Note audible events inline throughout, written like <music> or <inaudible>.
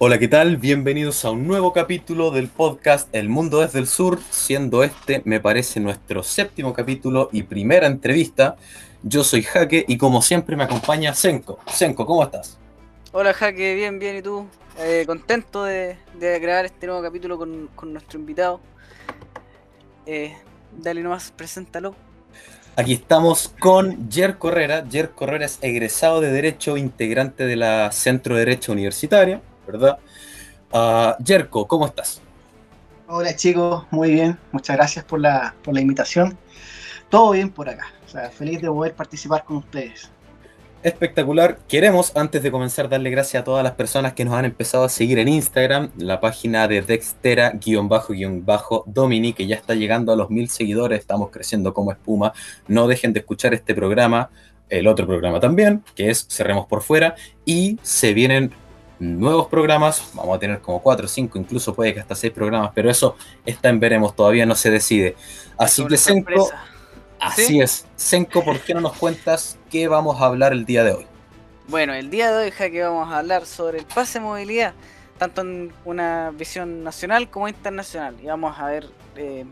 Hola, ¿qué tal? Bienvenidos a un nuevo capítulo del podcast El Mundo desde el Sur, siendo este, me parece, nuestro séptimo capítulo y primera entrevista. Yo soy Jaque y como siempre me acompaña Senko. Senko, ¿cómo estás? Hola Jaque, bien, bien, ¿y tú? Eh, contento de, grabar este nuevo capítulo con, nuestro invitado. Eh, dale nomás, preséntalo. Aquí estamos con Jer Correra. Jer Correra es egresado de Derecho, integrante de la Centro de Derecho Universitaria ¿verdad? Uh, Jerko, ¿cómo estás? Hola chicos, muy bien, muchas gracias por la, por la invitación. Todo bien por acá, o sea, feliz de poder participar con ustedes. Espectacular. Queremos, antes de comenzar, darle gracias a todas las personas que nos han empezado a seguir en Instagram, la página de Dextera-Domini, que ya está llegando a los mil seguidores, estamos creciendo como espuma. No dejen de escuchar este programa, el otro programa también, que es Cerremos por Fuera, y se vienen nuevos programas, vamos a tener como 4, 5, incluso puede que hasta 6 programas, pero eso está en veremos, todavía no se decide. Así que Senko, así es. Senko, ¿por qué no nos cuentas qué vamos a hablar el día de hoy? Bueno, el día de hoy, que vamos a hablar sobre el pase de movilidad, tanto en una visión nacional como internacional. Y vamos a ver eh,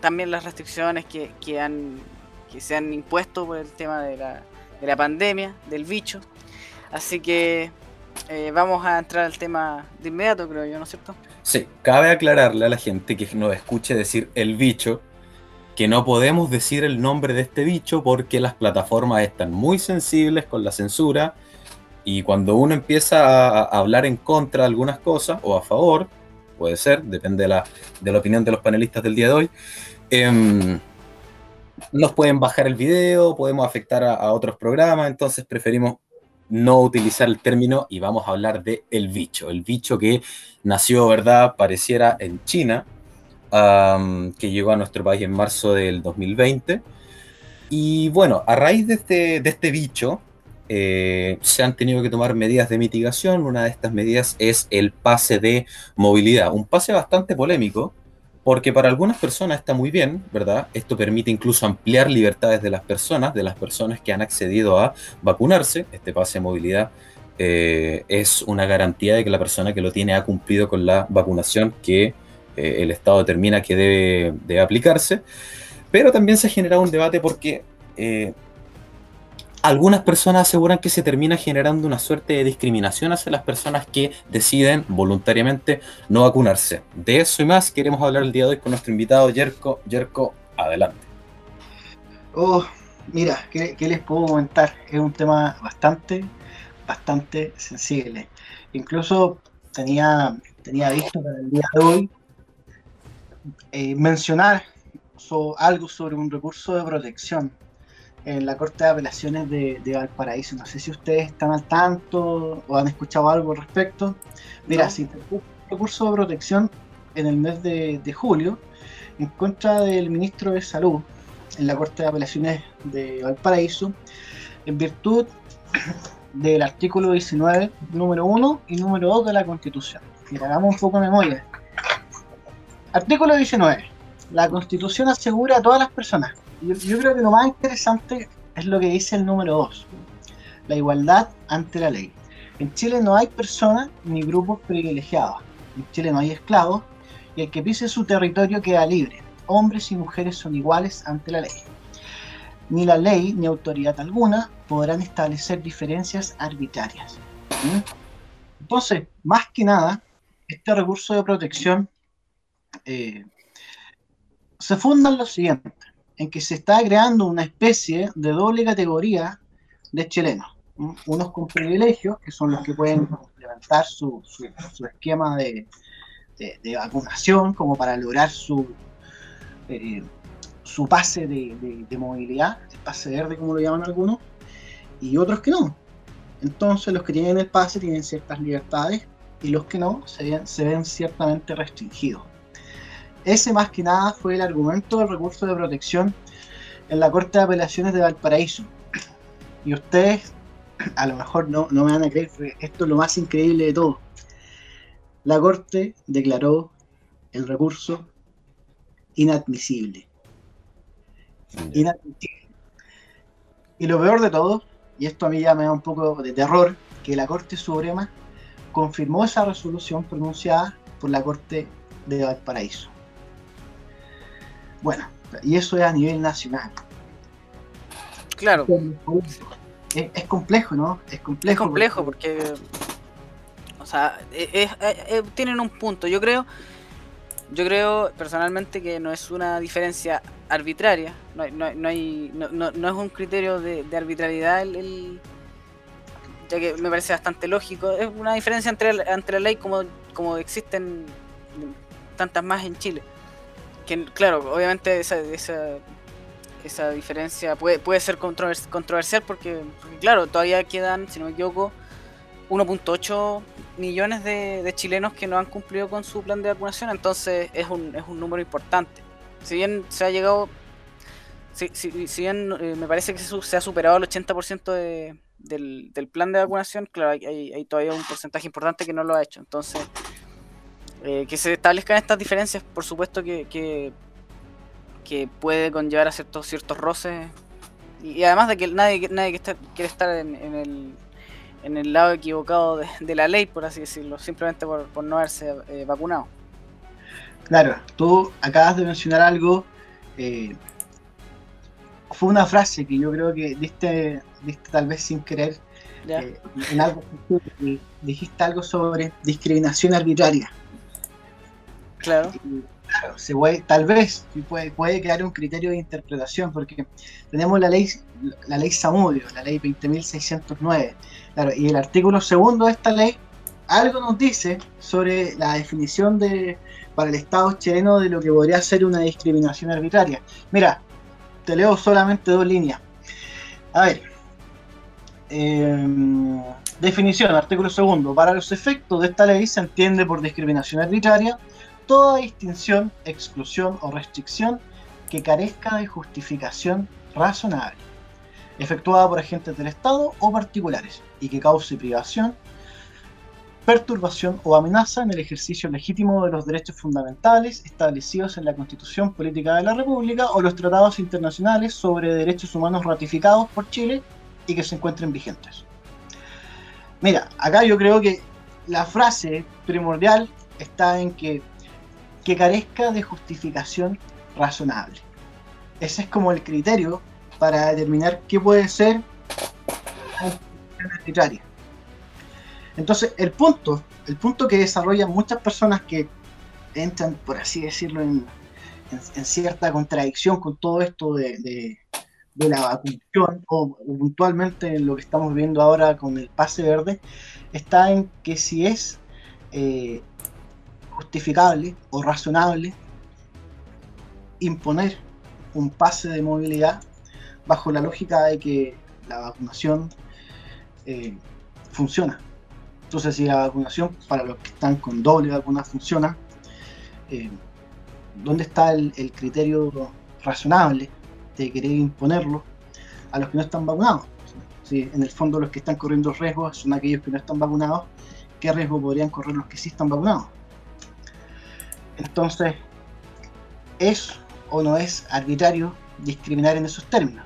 también las restricciones que, que, han, que se han impuesto por el tema de la, de la pandemia, del bicho. Así que eh, vamos a entrar al tema de inmediato, creo yo, ¿no es cierto? Sí, cabe aclararle a la gente que nos escuche decir el bicho, que no podemos decir el nombre de este bicho porque las plataformas están muy sensibles con la censura y cuando uno empieza a, hablar en contra de algunas cosas o a favor, puede ser, depende de la, de la opinión de los panelistas del día de hoy, em, nos pueden bajar el video, podemos afectar a, a otros programas, entonces preferimos no utilizar el término y vamos a hablar de el bicho, el bicho que nació, ¿verdad? Pareciera en China, que llegó a nuestro país en marzo del 2020. Y bueno, a raíz de este, de este bicho, eh, se han tenido que tomar medidas de mitigación. Una de estas medidas es el pase de movilidad, un pase bastante polémico, porque para algunas personas está muy bien, ¿verdad? Esto permite incluso ampliar libertades de las personas, de las personas que han accedido a vacunarse. Este pase de movilidad eh, es una garantía de que la persona que lo tiene ha cumplido con la vacunación que eh, el Estado determina que debe, aplicarse. Pero también se ha generado un debate porque eh, algunas personas aseguran que se termina generando una suerte de discriminación hacia las personas que deciden voluntariamente no vacunarse. De eso y más queremos hablar el día de hoy con nuestro invitado Yerko. Yerko, adelante. Oh, mira, ¿qué, les puedo comentar? Es un tema bastante, bastante sensible. Incluso tenía, tenía visto para el día de hoy eh, mencionar algo sobre un recurso de protección en la Corte de Apelaciones de, Valparaíso. No sé si ustedes están al tanto o han escuchado algo al respecto. Mira, se interpuso un recurso de protección en el mes de, julio en contra del ministro de Salud en la Corte de Apelaciones de Valparaíso en virtud <clears throat> del artículo 19, número 1 y número 2 de la Constitución. Y hagamos un poco de memoria. Artículo 19. La Constitución asegura a todas las personas yo, creo que lo más interesante es lo que dice el número 2, la igualdad ante la ley. En Chile no hay personas ni grupos privilegiados. En Chile no hay esclavos y el que pise su territorio queda libre. Hombres y mujeres son iguales ante la ley. Ni la ley ni autoridad alguna podrán establecer diferencias arbitrarias. ¿Mm? Entonces, más que nada, este recurso de protección eh, se funda en lo siguiente en que se está creando una especie de doble categoría de chilenos. Unos con privilegios, que son los que pueden levantar su, esquema de, vacunación como para lograr su, eh, su pase de, movilidad, el pase verde como lo llaman algunos, y otros que no. Entonces los que tienen el pase tienen ciertas libertades y los que no se ven ciertamente restringidos. Ese más que nada fue el argumento del recurso de protección en la Corte de Apelaciones de Valparaíso. Y ustedes a lo mejor no, me van a creer, esto es lo más increíble de todo. La Corte declaró el recurso inadmisible. Inadmisible. Y lo peor de todo, y esto a mí ya me da un poco de terror, que la Corte Suprema confirmó esa resolución pronunciada por la Corte de Valparaíso. Bueno, y eso es a nivel nacional. Claro. Es, complejo, ¿no? Es complejo. Es complejo porque, o sea, tienen un punto. Yo creo, yo creo personalmente que no es una diferencia arbitraria. No, no, no hay, no, no, es un criterio de, arbitrariedad el, ya que me parece bastante lógico. Es una diferencia entre, entre la ley como, como existen tantas más en Chile. Claro, obviamente esa, esa, esa diferencia puede, puede ser controversial porque, claro, todavía quedan, si no me equivoco, 1.8 millones de, chilenos que no han cumplido con su plan de vacunación, entonces es un, es un número importante. Si bien se ha llegado, si, si, bien eh, me parece que se, ha superado el 80% de, del, plan de vacunación, claro, hay, todavía un porcentaje importante que no lo ha hecho. Entonces, eh, que se establezcan estas diferencias, por supuesto que, que, puede conllevar a ciertos, ciertos roces. Y, además de que nadie, nadie quiere estar en, el, en el lado equivocado de, la ley, por así decirlo, simplemente por, no haberse eh, vacunado. Claro, tú acabas de mencionar algo. Eh, fue una frase que yo creo que diste, diste tal vez sin querer. en algo, dijiste algo sobre discriminación arbitraria. Claro. se puede, tal vez puede, puede crear un criterio de interpretación, porque tenemos la ley, la ley Samudio, la ley 20.609, claro, y el artículo segundo de esta ley algo nos dice sobre la definición de para el Estado chileno de lo que podría ser una discriminación arbitraria. Mira, te leo solamente dos líneas. A ver. Em, definición, artículo segundo. Para los efectos de esta ley se entiende por discriminación arbitraria toda distinción, exclusión o restricción que carezca de justificación razonable, efectuada por agentes del Estado o particulares, y que cause privación, perturbación o amenaza en el ejercicio legítimo de los derechos fundamentales establecidos en la Constitución Política de la República o los tratados internacionales sobre derechos humanos ratificados por Chile y que se encuentren vigentes. Mira, acá yo creo que la frase primordial está en que que carezca de justificación razonable. Ese es como el criterio para determinar qué puede ser arbitraria. Entonces, el punto, el punto que desarrollan muchas personas que entran, por así decirlo, en, cierta contradicción con todo esto de, la vacunación, o, puntualmente en lo que estamos viendo ahora con el pase verde, está en que si es eh, justificable o razonable imponer un pase de movilidad bajo la lógica de que la vacunación eh, funciona. Entonces, si la vacunación para los que están con doble vacuna funciona, eh, ¿dónde está el, criterio razonable de querer imponerlo a los que no están vacunados? Si en el fondo los que están corriendo riesgos son aquellos que no están vacunados, ¿qué riesgo podrían correr los que sí están vacunados? Entonces, ¿es o no es arbitrario discriminar en esos términos?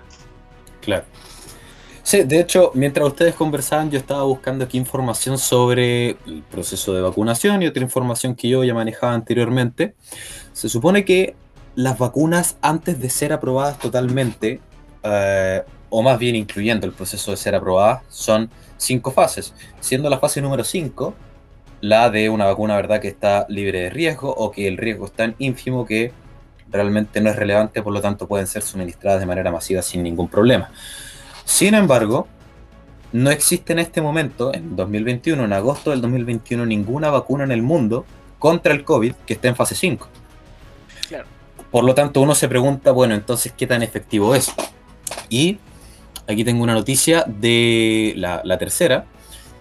Claro. Sí, de hecho, mientras ustedes conversaban, yo estaba buscando aquí información sobre el proceso de vacunación y otra información que yo ya manejaba anteriormente. Se supone que las vacunas, antes de ser aprobadas totalmente, eh, o más bien incluyendo el proceso de ser aprobadas, son cinco fases, siendo la fase número 5 la de una vacuna, ¿verdad?, que está libre de riesgo o que el riesgo es tan ínfimo que realmente no es relevante, por lo tanto pueden ser suministradas de manera masiva sin ningún problema. Sin embargo, no existe en este momento, en 2021, en agosto del 2021, ninguna vacuna en el mundo contra el COVID que esté en fase 5. Por lo tanto, uno se pregunta, bueno, entonces, ¿qué tan efectivo es? Y aquí tengo una noticia de la, la tercera,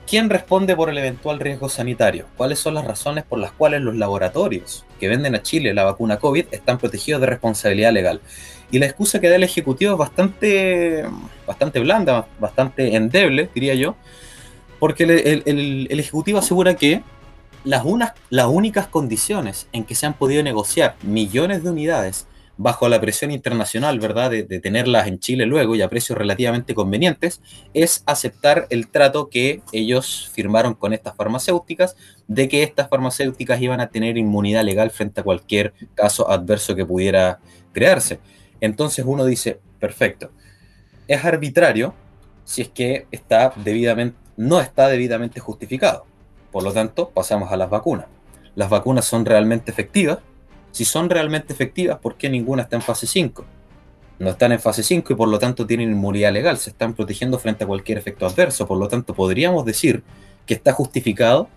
¿Quién responde por el eventual riesgo sanitario? ¿Cuáles son las razones por las cuales los laboratorios que venden a Chile la vacuna COVID están protegidos de responsabilidad legal? Y la excusa que da el Ejecutivo es bastante, bastante blanda, bastante endeble, diría yo, porque el, Ejecutivo asegura que las, las únicas condiciones en que se han podido negociar millones de unidades bajo la presión internacional, ¿verdad?, de, tenerlas en Chile luego y a precios relativamente convenientes, es aceptar el trato que ellos firmaron con estas farmacéuticas, de que estas farmacéuticas iban a tener inmunidad legal frente a cualquier caso adverso que pudiera crearse. Entonces uno dice, perfecto, es arbitrario si es que está debidamente, no está debidamente justificado. Por lo tanto, pasamos a las vacunas. ¿Las vacunas son realmente efectivas? Si son realmente efectivas, ¿por qué ninguna está en fase 5? No están en fase 5 y por lo tanto tienen inmunidad legal, se están protegiendo frente a cualquier efecto adverso. Por lo tanto, podríamos decir que está justificado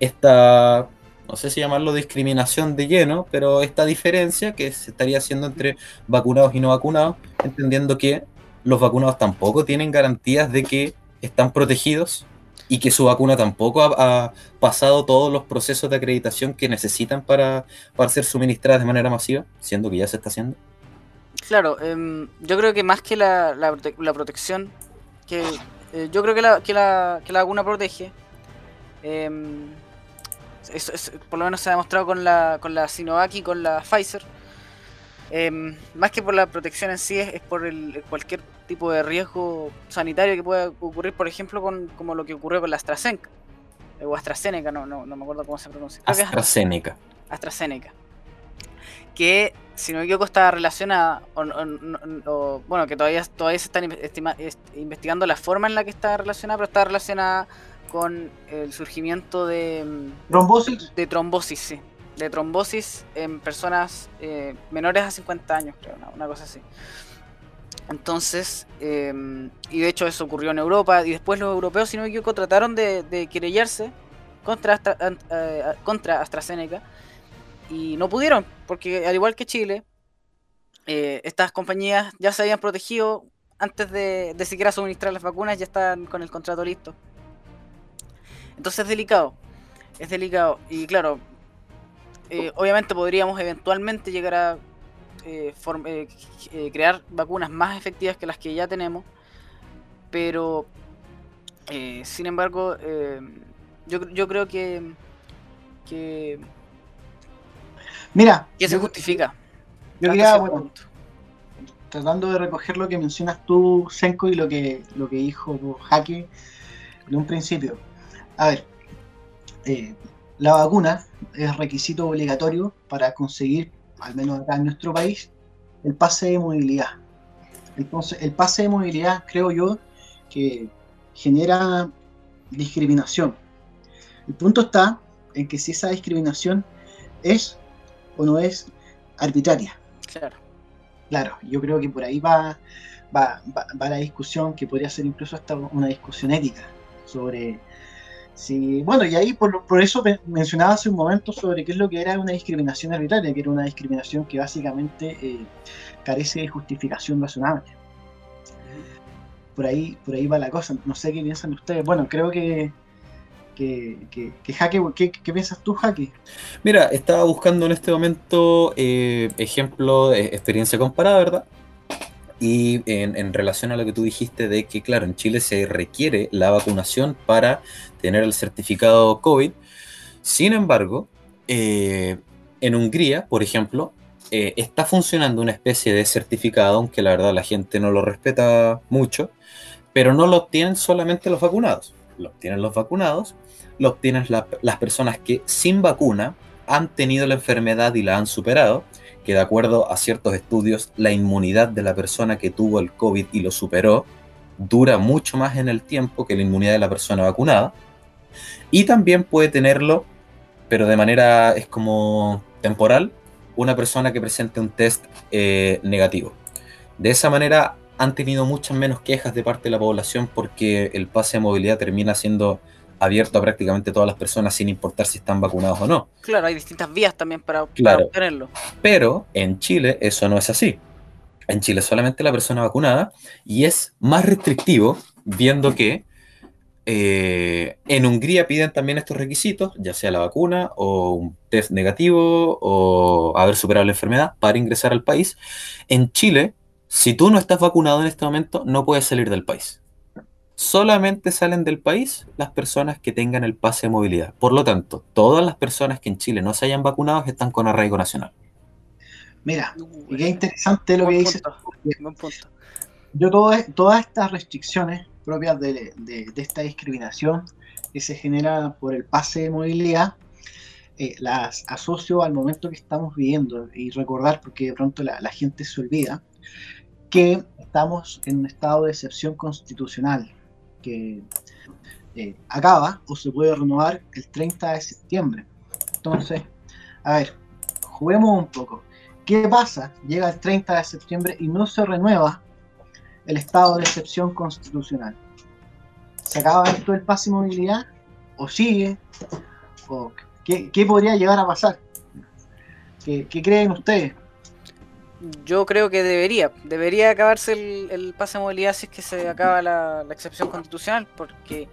esta, no sé si llamarlo discriminación de lleno, pero esta diferencia que se estaría haciendo entre vacunados y no vacunados, entendiendo que los vacunados tampoco tienen garantías de que están protegidos y que su vacuna tampoco ha, pasado todos los procesos de acreditación que necesitan para, para ser suministradas de manera masiva, siendo que ya se está haciendo? Claro, em, yo creo que más que la, la, protección, que eh, yo creo que la, que la, que la vacuna protege, em, por lo menos se ha demostrado con la, con la Sinovac y con la Pfizer, em, más que por la protección en sí, es, por el, cualquier tipo de riesgo sanitario que pueda ocurrir, por ejemplo, con como lo que ocurrió con la AstraZeneca. Eh, o AstraZeneca, no, no, no me acuerdo cómo se pronuncia. AstraZeneca. AstraZeneca. Que, si no me equivoco, está relacionada, o, bueno, que todavía, todavía se están investigando la forma en la que está relacionada, pero está relacionada con el surgimiento de... Mm, ¿Trombosis? De trombosis, sí. De trombosis en personas eh, menores a 50 años, creo, una cosa así. Entonces, em, y de hecho eso ocurrió en Europa, y después los europeos, si no me equivoco, trataron de, de querellarse contra, eh, contra AstraZeneca y no pudieron, porque al igual que Chile, eh, estas compañías ya se habían protegido antes de, de siquiera suministrar las vacunas, ya están con el contrato listo. Entonces es delicado, es delicado, y claro, eh, obviamente podríamos eventualmente llegar a eh, eh, eh, crear vacunas más efectivas que las que ya tenemos, pero sin embargo, yo, yo, creo que, que Mira, que se justifica. Yo quería, bueno, tratando de recoger lo que mencionas tú, Senko, y lo que, lo que dijo Jaque en un principio. A ver, la vacuna es requisito obligatorio para conseguir al menos acá en nuestro país, el pase de movilidad. Entonces, el pase de movilidad, creo yo, que genera discriminación. El punto está en que si esa discriminación es o no es arbitraria. Claro. Claro, yo creo que por ahí va, va, va la discusión, que podría ser incluso hasta una discusión ética sobre Sí, bueno, y ahí por, por eso mencionaba hace un momento sobre qué es lo que era una discriminación arbitraria, que era una discriminación que básicamente eh, carece de justificación razonable. Por ahí, por ahí va la cosa. No sé qué piensan ustedes. Bueno, creo que, que, que, Jaque, ¿qué, piensas tú, Jaque? Mira, estaba buscando en este momento eh, ejemplo de experiencia comparada, ¿verdad? Y en, relación a lo que tú dijiste de que, claro, en Chile se requiere la vacunación para tener el certificado COVID. Sin embargo, eh, en Hungría, por ejemplo, eh, está funcionando una especie de certificado, aunque la verdad la gente no lo respeta mucho, pero no lo obtienen solamente los vacunados. Lo obtienen los vacunados, lo obtienen las personas que sin vacuna han tenido la enfermedad y la han superado que de acuerdo a ciertos estudios, la inmunidad de la persona que tuvo el COVID y lo superó dura mucho más en el tiempo que la inmunidad de la persona vacunada. Y también puede tenerlo, pero de manera es como temporal, una persona que presente un test eh, negativo. De esa manera han tenido muchas menos quejas de parte de la población porque el pase de movilidad termina siendo abierto a prácticamente todas las personas sin importar si están vacunados o no. Claro, hay distintas vías también para, obtenerlo. Pero en Chile eso no es así. En Chile solamente la persona vacunada y es más restrictivo viendo que eh, en Hungría piden también estos requisitos, ya sea la vacuna o un test negativo o haber superado la enfermedad para ingresar al país. En Chile, si tú no estás vacunado en este momento, no puedes salir del país solamente salen del país las personas que tengan el pase de movilidad. Por lo tanto, todas las personas que en Chile no se hayan vacunado están con arraigo nacional. Mira, y qué interesante lo que dices. Yo todas, todas estas restricciones propias de, esta discriminación que se genera por el pase de movilidad, eh, las asocio al momento que estamos viviendo y recordar, porque de pronto la, gente se olvida, que estamos en un estado de excepción constitucional que eh, acaba o se puede renovar el 30 de septiembre. Entonces, a ver, juguemos un poco. ¿Qué pasa? Llega el 30 de septiembre y no se renueva el estado de excepción constitucional. ¿Se acaba esto del pase de movilidad? ¿O sigue? ¿O qué, podría llegar a pasar? ¿Qué, creen ustedes? Yo creo que debería, debería acabarse el, pase de movilidad si es que se acaba la, excepción constitucional, porque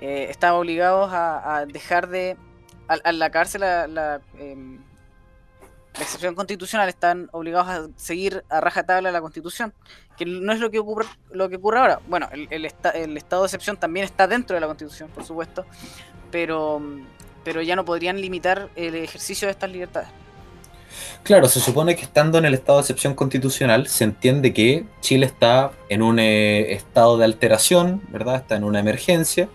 eh, estamos obligados a, dejar de, al, cárcel, la, em, la excepción constitucional están obligados a seguir a rajatabla la constitución, que no es lo que ocurre, lo que ocurre ahora. Bueno, el, el, estado de excepción también está dentro de la constitución, por supuesto, pero, pero ya no podrían limitar el ejercicio de estas libertades. Claro, se supone que estando en el estado de excepción constitucional se entiende que Chile está en un eh, estado de alteración, ¿verdad? Está en una emergencia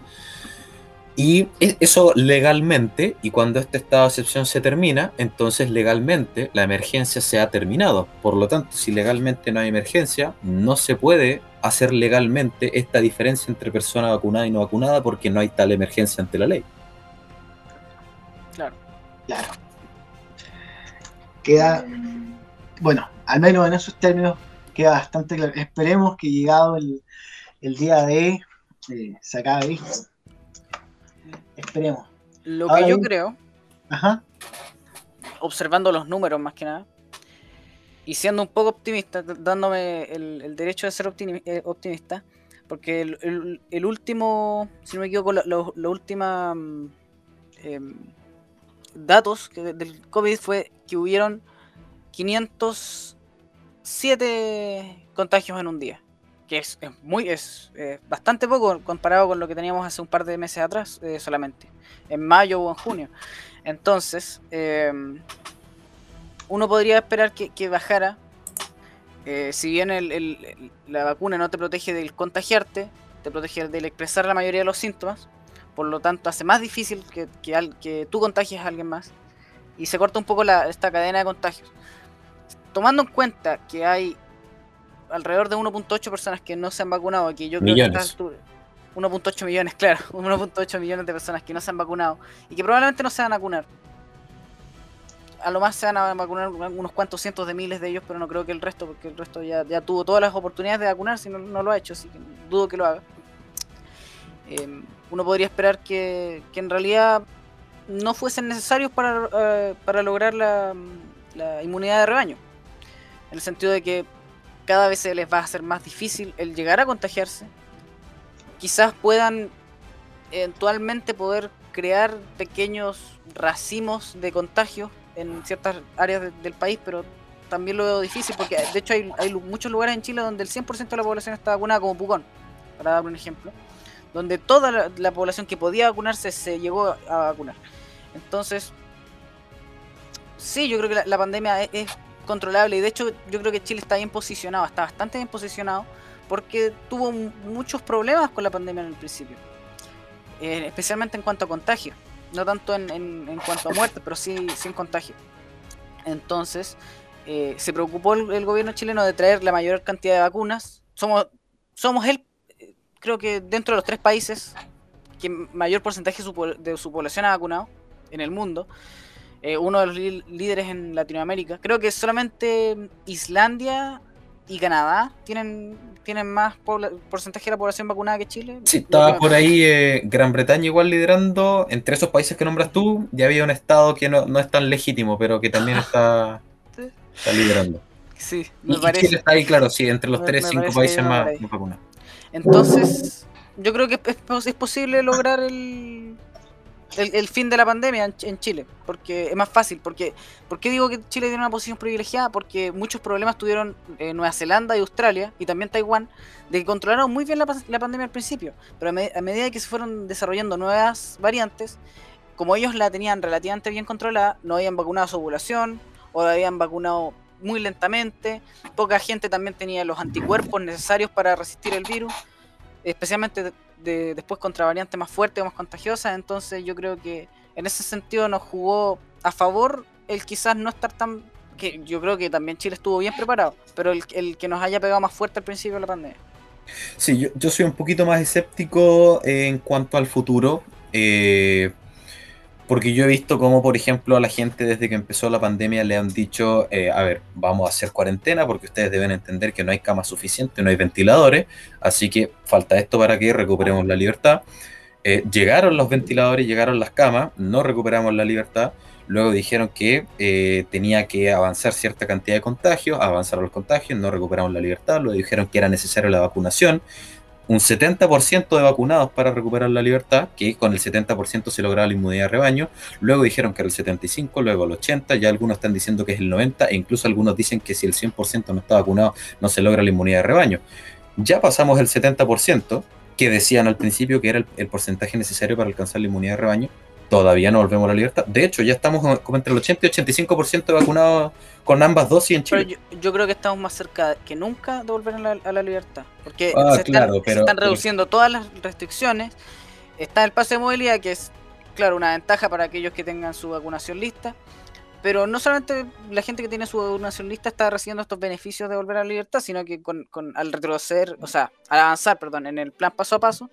y eso legalmente, y cuando este estado de excepción se termina, entonces legalmente la emergencia se ha terminado. Por lo tanto, si legalmente no hay emergencia, no se puede hacer legalmente esta diferencia entre persona vacunada y no vacunada porque no hay tal emergencia ante la ley. Claro. Claro. Queda, bueno, al menos en esos términos queda bastante claro. Esperemos que llegado el, día de eh, se acabe esto Esperemos. Lo que yo creo, observando los números más que nada, y siendo un poco optimista, dándome el, derecho de ser eh, optimista, porque el, último, si no me equivoco, los últimos mm, em, datos del COVID fue que hubieron 507 contagios en un día que es, muy es bastante poco comparado con lo que teníamos hace un par de meses atrás eh, solamente, en mayo o en junio. Entonces, em, uno podría esperar que, bajara, eh, si bien la vacuna no te protege del contagiarte, te protege del expresar la mayoría de los síntomas, por lo tanto hace más difícil que, que, que tú contagies a alguien más y se corta un poco la, esta cadena de contagios. Tomando en cuenta que hay alrededor de 1.8 personas que no se han vacunado, que yo creo que 1.8 millones, claro, <laughs> 1.8 millones de personas que no se han vacunado y que probablemente no se van a vacunar. A lo más se van a vacunar unos cuantos cientos de miles de ellos, pero no creo que el resto, porque el resto ya, ya tuvo todas las oportunidades de vacunar, si no, no lo ha hecho, así que dudo que lo haga. Em, uno podría esperar que, que, en realidad no fuesen necesarios para, eh, para lograr la, inmunidad de rebaño. En el sentido de que cada vez se les va a hacer más difícil el llegar a contagiarse. Quizás puedan eventualmente poder crear pequeños racimos de contagio en ciertas áreas del país, pero también lo veo difícil porque de hecho hay, muchos lugares en Chile donde el 100% de la población está vacunada como Pucón, para dar un ejemplo, donde toda la, población que podía vacunarse se llegó a vacunar. Entonces, sí, yo creo que la, pandemia es controlable. Y de hecho, yo creo que Chile está bien posicionado, está bastante bien posicionado, porque tuvo muchos problemas con la pandemia en el principio, eh, especialmente en cuanto a contagio, no tanto en, cuanto a muerte, pero sí sin contagio. Entonces, eh, se preocupó el, gobierno chileno de traer la mayor cantidad de vacunas. Somos, somos el, creo que dentro de los tres países que mayor porcentaje de su población ha vacunado en el mundo. Eh, uno de los líderes en Latinoamérica. Creo que solamente Islandia y Canadá tienen, tienen más porcentaje de la población vacunada que Chile. Sí, estaba por ahí eh, Gran Bretaña igual liderando. Entre esos países que nombras tú, ya había un estado que no, es tan legítimo, pero que también está, <laughs> liderando. Sí, me parece. Chile está ahí, claro, sí, entre los 3 cinco países más, vacunados. Entonces, yo creo que es posible lograr el, el, fin de la pandemia en, Chile, porque es más fácil. Porque, ¿Por qué digo que Chile tiene una posición privilegiada? Porque muchos problemas tuvieron eh, Nueva Zelanda y Australia, y también Taiwán, de que controlaron muy bien la, pandemia al principio, pero a, medida que se fueron desarrollando nuevas variantes, como ellos la tenían relativamente bien controlada, no habían vacunado a su población, o habían vacunado muy lentamente, poca gente también tenía los anticuerpos necesarios para resistir el virus, especialmente después contra variantes más fuertes o más contagiosas, entonces yo creo que en ese sentido nos jugó a favor el quizás no estar tan... que yo creo que también Chile estuvo bien preparado, pero el, el que nos haya pegado más fuerte al principio de la pandemia. Sí, yo, yo soy un poquito más escéptico en cuanto al futuro. Eh, porque yo he visto cómo, por ejemplo, a la gente desde que empezó la pandemia le han dicho, eh, a ver, vamos a hacer cuarentena porque ustedes deben entender que no hay camas suficientes, no hay ventiladores, así que falta esto para que recuperemos la libertad. Eh, llegaron los ventiladores, llegaron las camas, no recuperamos la libertad. Luego dijeron que eh, tenía que avanzar cierta cantidad de contagios, avanzaron los contagios, no recuperamos la libertad. Luego dijeron que era necesaria la vacunación un 70% de vacunados para recuperar la libertad, que con el 70% se lograba la inmunidad de rebaño, luego dijeron que era el 75%, luego el 80%, ya algunos están diciendo que es el 90%, e incluso algunos dicen que si el 100% no está vacunado no se logra la inmunidad de rebaño. Ya pasamos el 70%, que decían al principio que era el, el porcentaje necesario para alcanzar la inmunidad de rebaño, todavía no volvemos a la libertad. De hecho, ya estamos como entre el 80 y 85% de vacunados con ambas dosis en Chile. yo, creo que estamos más cerca que nunca de volver a la, libertad. Porque ah, se, están, reduciendo todas las restricciones. Está el pase de movilidad, que es, claro, una ventaja para aquellos que tengan su vacunación lista. Pero no solamente la gente que tiene su vacunación lista está recibiendo estos beneficios de volver a la libertad, sino que con, al retroceder, o sea, al avanzar, perdón, en el plan paso a paso,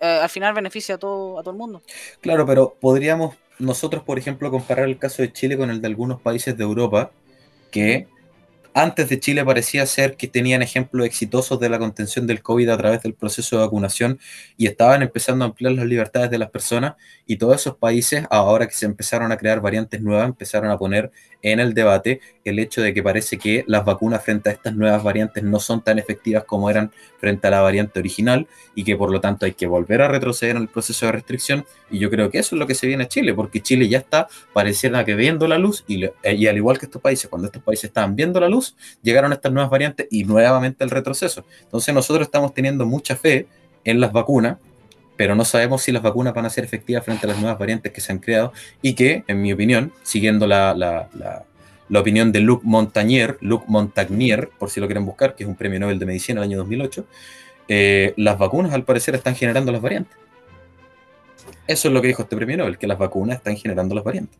eh, al final beneficia a todo, a todo el mundo. Claro, pero podríamos nosotros, por ejemplo, comparar el caso de Chile con el de algunos países de Europa que antes de Chile parecía ser que tenían ejemplos exitosos de la contención del COVID a través del proceso de vacunación y estaban empezando a ampliar las libertades de las personas y todos esos países, ahora que se empezaron a crear variantes nuevas, empezaron a poner en el debate el hecho de que parece que las vacunas frente a estas nuevas variantes no son tan efectivas como eran frente a la variante original y que por lo tanto hay que volver a retroceder en el proceso de restricción. Y yo creo que eso es lo que se viene a Chile porque Chile ya está pareciera que viendo la luz y, y al igual que estos países, cuando estos países estaban viendo la luz llegaron estas nuevas variantes y nuevamente el retroceso. Entonces nosotros estamos teniendo mucha fe en las vacunas, pero no sabemos si las vacunas van a ser efectivas frente a las nuevas variantes que se han creado y que, en mi opinión, siguiendo la, opinión de Luc Montagnier, Luc Montagnier, por si lo quieren buscar, que es un premio Nobel de Medicina del año 2008, eh, las vacunas al parecer están generando las variantes. Eso es lo que dijo este premio Nobel, que las vacunas están generando las variantes.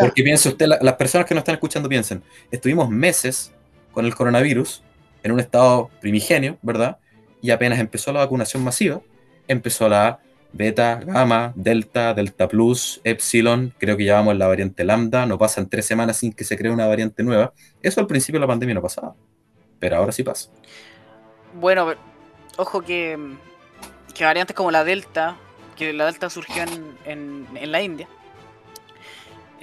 Porque piensa usted, las personas que nos están escuchando piensen, estuvimos meses con el coronavirus en un estado primigenio, ¿verdad? Y apenas empezó la vacunación masiva, empezó la beta, gamma, delta, delta plus, epsilon, creo que ya vamos en la variante lambda, no pasan tres semanas sin que se cree una variante nueva. Eso al principio de la pandemia no pasaba, pero ahora sí pasa. Bueno, ojo que, que variantes como la delta, que la delta surgió en, en la India,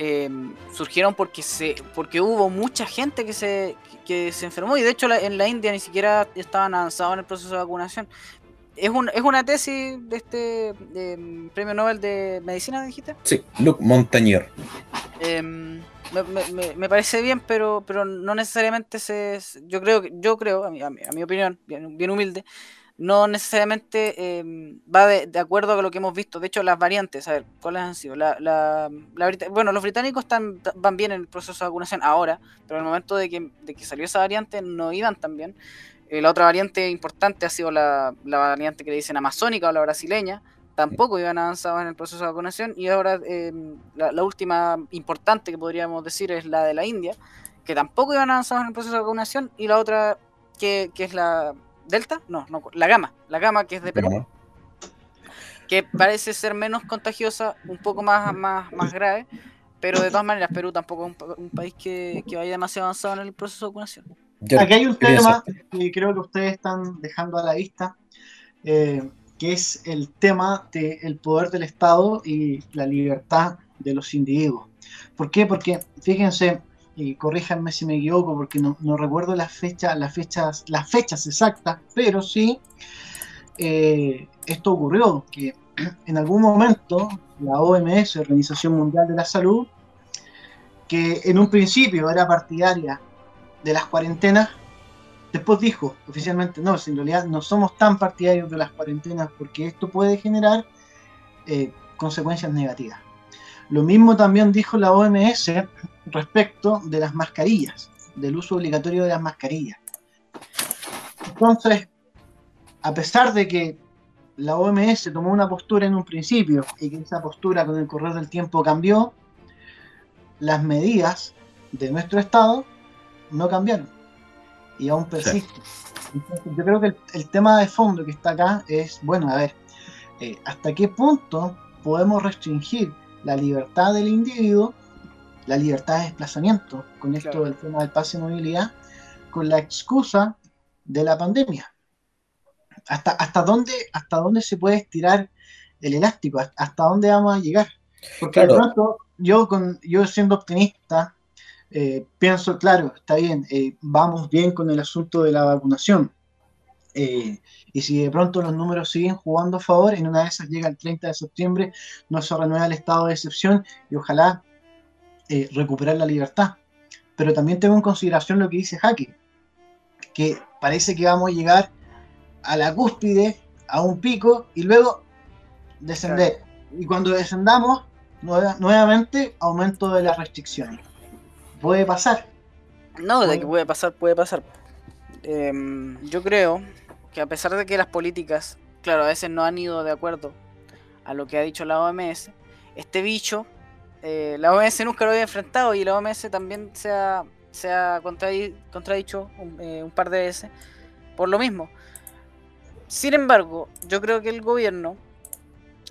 Em, surgieron porque se porque hubo mucha gente que se, que se enfermó y de hecho en la India ni siquiera estaban avanzados en el proceso de vacunación. Es, un, es una tesis de este premio Nobel de Medicina, dijiste. Sí, Luc Montagnier. Em, me, parece bien, pero pero no necesariamente se. Yo creo, yo creo a mi, a mi, opinión, bien, bien humilde, no necesariamente em, va de, acuerdo con lo que hemos visto. De hecho, las variantes, a ver, ¿cuáles han sido? La, bueno, los británicos están, van bien en el proceso de vacunación ahora, pero el momento de que, de que salió esa variante no iban tan bien. Eh, la otra variante importante ha sido la, variante que dicen amazónica o la brasileña. Tampoco iban avanzados en el proceso de vacunación. Y ahora em, la, última importante que podríamos decir es la de la India, que tampoco iban avanzados en el proceso de vacunación. Y la otra que, que es la Delta, no, no, la gama, la gama que es de Perú, que parece ser menos contagiosa, un poco más, más, más grave, pero de todas maneras Perú tampoco es un, país que, vaya demasiado avanzado en el proceso de vacunación. Aquí hay un tema que creo que ustedes están dejando a la vista, eh, que es el tema del poder del Estado y la libertad de los individuos. ¿Por qué? Porque fíjense, y corríjanme si me equivoco porque no, recuerdo las fechas, las fechas, las fechas exactas, pero sí eh, esto ocurrió, que <clears throat> en algún momento la OMS, Organización Mundial de la Salud, que en un principio era partidaria de las cuarentenas, después dijo oficialmente, no, en realidad no somos tan partidarios de las cuarentenas porque esto puede generar eh, consecuencias negativas. Lo mismo también dijo la OMS respecto de las mascarillas. del uso obligatorio de las mascarillas. Entonces, a pesar de que la OMS tomó una postura en un principio y que esa postura con el correr del tiempo cambió, las medidas de nuestro Estado no cambiaron y aún persisten. yo creo que el, tema de fondo que está acá es, bueno, a ver, eh, ¿hasta qué punto podemos restringir la libertad del individuo, la libertad de desplazamiento, con esto del tema del pase de movilidad, con la excusa de la pandemia? ¿Hasta, hasta, dónde, ¿Hasta dónde se puede estirar el elástico? ¿Hasta dónde vamos a llegar? Porque de pronto, yo, con, yo siendo optimista, eh, pienso, claro, está bien, eh, vamos bien con el asunto de la vacunación. Eh, y si de pronto los números siguen jugando a favor, en una de esas llega el 30 de septiembre, no se renueva el estado de excepción y ojalá recuperar la libertad. Pero también tengo en consideración lo que dice Jaque, que parece que vamos a llegar a la cúspide, a un pico y luego descender. Y cuando descendamos, nuevamente aumento de las restricciones puede pasar. No, de que puede pasar, puede pasar. Em, yo creo que a pesar de que las políticas, claro, a veces no han ido de acuerdo a lo que ha dicho la OMS, este bicho, eh, la OMS nunca lo había enfrentado y la OMS también se ha, se ha contradicho eh, un par de veces por lo mismo. Sin embargo, yo creo que el gobierno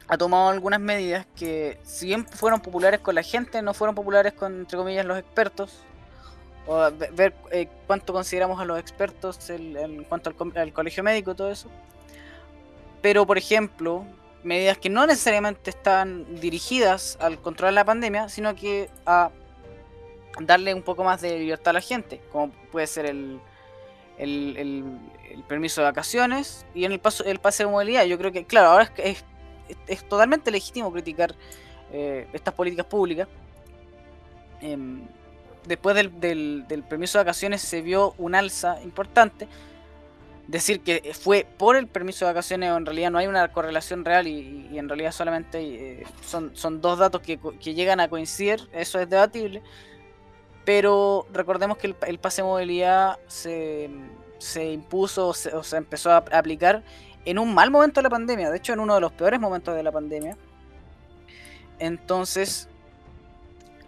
ha tomado algunas medidas que, si bien fueron populares con la gente, no fueron populares con, entre comillas, los expertos. O ver eh, cuánto consideramos a los expertos en cuanto al, colegio médico todo eso. Pero, por ejemplo, medidas que no necesariamente están dirigidas al control de la pandemia, sino que a darle un poco más de libertad a la gente, como puede ser el, el, permiso de vacaciones y en el, paso, el pase de movilidad. Yo creo que, claro, ahora es, es es, totalmente legítimo criticar eh, estas políticas públicas. Em, después del, permiso de vacaciones se vio un alza importante. Decir que fue por el permiso de vacaciones, en realidad no hay una correlación real y, en realidad solamente eh, son, son, dos datos que, llegan a coincidir, eso es debatible. Pero recordemos que el, pase de movilidad se, impuso o se empezó a aplicar en un mal momento de la pandemia, de hecho en uno de los peores momentos de la pandemia. Entonces,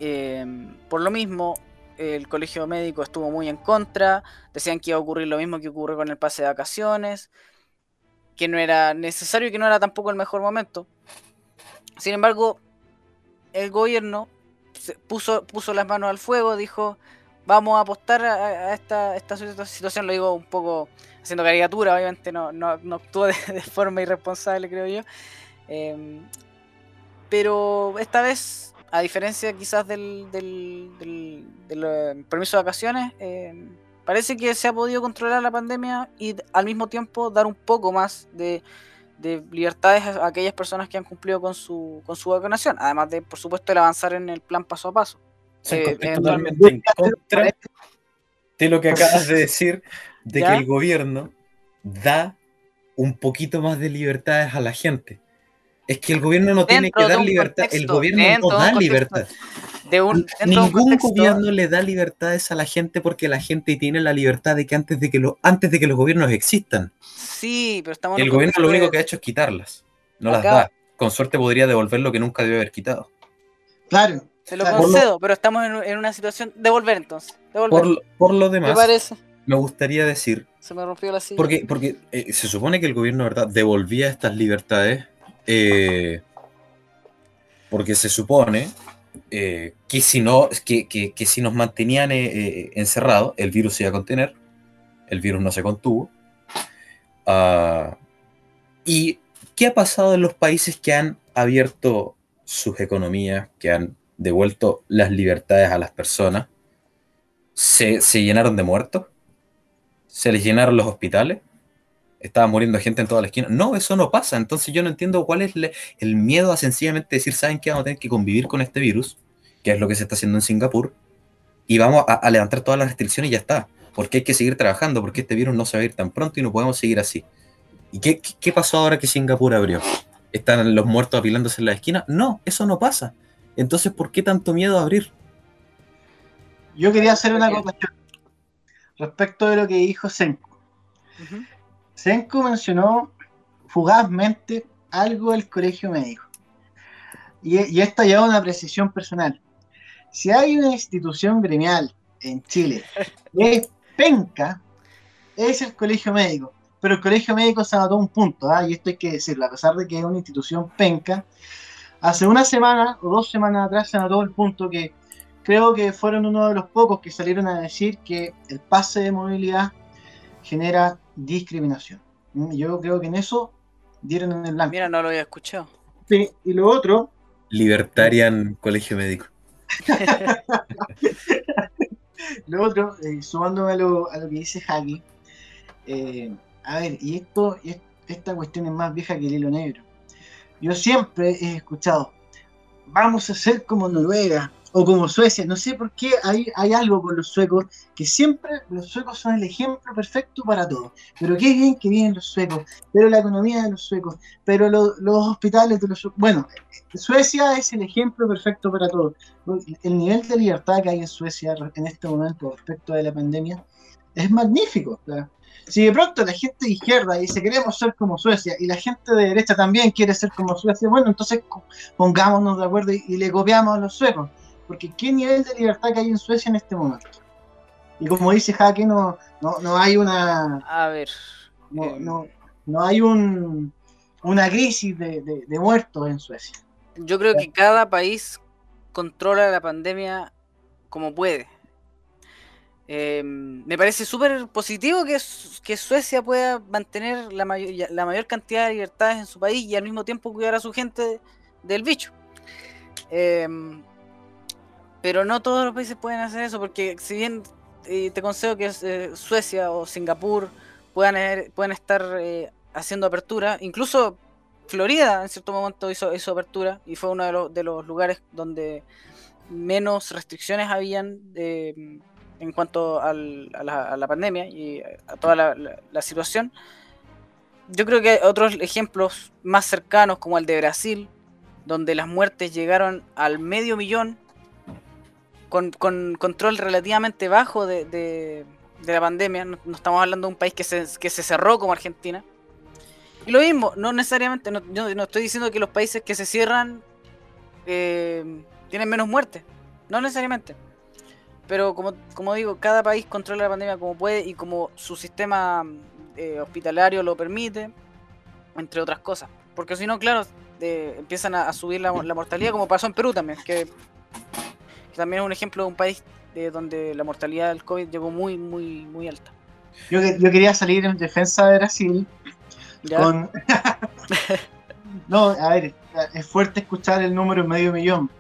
em, por lo mismo, el colegio médico estuvo muy en contra, decían que iba a ocurrir lo mismo que ocurrió con el pase de vacaciones, que no era necesario y que no era tampoco el mejor momento. Sin embargo, el gobierno puso, puso las manos al fuego, dijo, vamos a apostar a, esta, esta, situación, lo digo un poco haciendo caricatura, obviamente no, no, actuó de, forma irresponsable, creo yo. Em, pero esta vez, a diferencia quizás del, del, del, eh, permiso de vacaciones, em, parece que se ha podido controlar la pandemia y al mismo tiempo dar un poco más de, de libertades a aquellas personas que han cumplido con su, con su vacunación, además de, por supuesto, el avanzar en el plan paso a paso. Eh, totalmente en contra de lo que acabas de decir, de que el gobierno da un poquito más de libertades a la gente. Es que el gobierno no tiene que dar libertad, el gobierno no da libertad. Ningún gobierno le da libertades a la gente porque la gente tiene la libertad de que antes de que, lo, antes de que los gobiernos existan. Sí, pero estamos... El gobierno lo único que ha hecho es quitarlas, no las da. Con suerte podría devolver lo que nunca debió haber quitado. Claro, se lo concedo, pero estamos en, una situación. Devolver entonces. Por, lo demás, me gustaría decir. Se me rompió la silla. Porque, porque eh, se supone que el gobierno, ¿verdad?, devolvía estas libertades. Eh, porque se supone eh, que, si no, que, si nos mantenían encerrados, el virus se iba a contener. El virus no se contuvo. Ah, ¿Y qué ha pasado en los países que han abierto sus economías, que han devuelto las libertades a las personas, se, llenaron de muertos, se les llenaron los hospitales, estaba muriendo gente en toda la esquina. No, eso no pasa. Entonces yo no entiendo cuál es el miedo a sencillamente decir, ¿saben qué? Vamos a tener que convivir con este virus, que es lo que se está haciendo en Singapur, y vamos a, levantar todas las restricciones y ya está. Porque hay que seguir trabajando, porque este virus no se va a ir tan pronto y no podemos seguir así. ¿Y qué, qué pasó ahora que Singapur abrió? ¿Están los muertos apilándose en la esquina? No, eso no pasa. Entonces, ¿por qué tanto miedo a abrir? Yo quería hacer una acotación. respecto de lo que dijo Senko. Senko mencionó fugazmente algo del colegio médico. Y, y esto lleva una precisión personal. Si hay una institución gremial en Chile que es penca, es el colegio médico. Pero el colegio médico se anotó un punto, ¿ah? y esto hay que decirlo, a pesar de que es una institución penca, hace una semana o dos semanas atrás se anotó el punto que creo que fueron uno de los pocos que salieron a decir que el pase de movilidad genera discriminación. Mm, yo creo que en eso dieron en el blanco. Mira, no lo había escuchado. Sí, y lo otro. Libertarian Colegio Médico. <laughs> lo otro, eh, sumándome a lo, a lo, que dice Haki, eh, a ver, y esto, esta cuestión es más vieja que el hilo negro. Yo siempre he escuchado, vamos a ser como Noruega, o como Suecia, no sé por qué hay, hay algo con los suecos, que siempre los suecos son el ejemplo perfecto para todo. Pero qué bien que vienen los suecos, pero la economía de los suecos, pero los hospitales de los suecos. Bueno, Suecia es el ejemplo perfecto para todo. El nivel de libertad que hay en Suecia en este momento respecto de la pandemia es magnífico. Si de pronto la gente de izquierda dice queremos ser como Suecia y la gente de derecha también quiere ser como Suecia, bueno, entonces pongámonos de acuerdo y, y le copiamos a los suecos porque qué nivel de libertad que hay en Suecia en este momento. Y como dice Jaque, no, no, hay una... A ver. No, eh, no, no hay un, una crisis de, muertos en Suecia. Yo creo que cada país controla la pandemia como puede. Em, me parece súper positivo que, que, Suecia pueda mantener la, la, mayor cantidad de libertades en su país y al mismo tiempo cuidar a su gente del bicho. Eh, pero no todos los países pueden hacer eso, porque si bien eh, te concedo que eh, Suecia o Singapur puedan, pueden estar eh, haciendo apertura, incluso Florida en cierto momento hizo, hizo apertura y fue uno de, los, de los lugares donde menos restricciones habían en cuanto a, la, pandemia y a toda la, situación. Yo creo que hay otros ejemplos más cercanos como el de Brasil, donde las muertes llegaron al medio millón con, control relativamente bajo de, la pandemia. No, estamos hablando de un país que se, que se cerró como Argentina. Y lo mismo, no necesariamente, no, yo no estoy diciendo que los países que se cierran eh, tienen menos muertes. No necesariamente. Pero como, como digo, cada país controla la pandemia como puede y como su sistema eh, hospitalario lo permite, entre otras cosas. Porque si no, claro, eh, empiezan a, subir la, la, mortalidad, como pasó en Perú también, que también es un ejemplo de un país de donde la mortalidad del COVID llegó muy, muy, muy alta. Yo, yo quería salir en defensa de Brasil con... <laughs> no, a ver, es fuerte escuchar el número medio millón,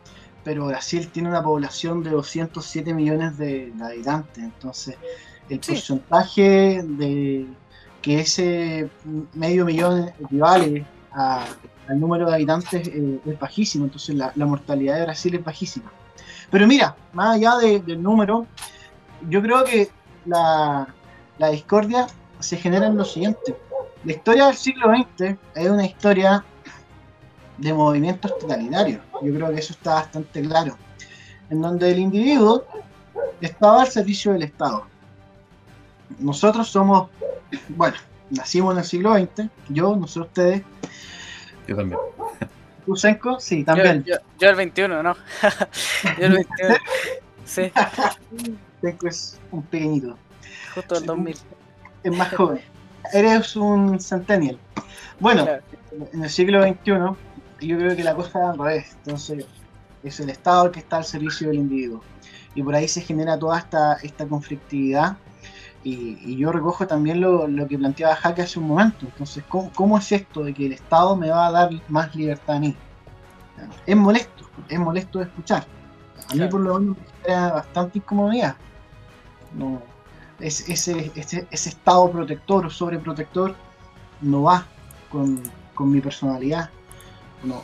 pero Brasil tiene una población de 207 millones de, habitantes, entonces el porcentaje de que ese medio millón equivale al número de habitantes eh, es bajísimo, entonces la, la mortalidad de Brasil es bajísima. Pero mira, más allá del número, yo creo que la, discordia se genera en lo siguiente. La historia del siglo XX es una historia de movimientos totalitarios. Yo creo que eso está bastante claro. En donde el individuo estaba al servicio del Estado. Nosotros somos, bueno, nacimos en el siglo XX, yo, no sé ustedes. Yo también. ¿Tú, Senko? Sí, también. Yo, el 21, ¿no? yo el 21. <laughs> sí. Senko es un pequeñito. Justo el 2000. Es más joven. Eres un centennial. Bueno, en el siglo XXI, yo creo que la cosa es al revés. Entonces, es el Estado el que está al servicio del individuo. Y por ahí se genera toda esta, esta conflictividad y, yo recojo también lo, que planteaba Jaque hace un momento. Entonces, ¿cómo, es esto de que el Estado me va a dar más libertad a mí? Es molesto, es molesto de escuchar. A mí por lo menos me genera bastante incomodidad. No, ese, ese, estado protector o sobreprotector no va con, mi personalidad. No,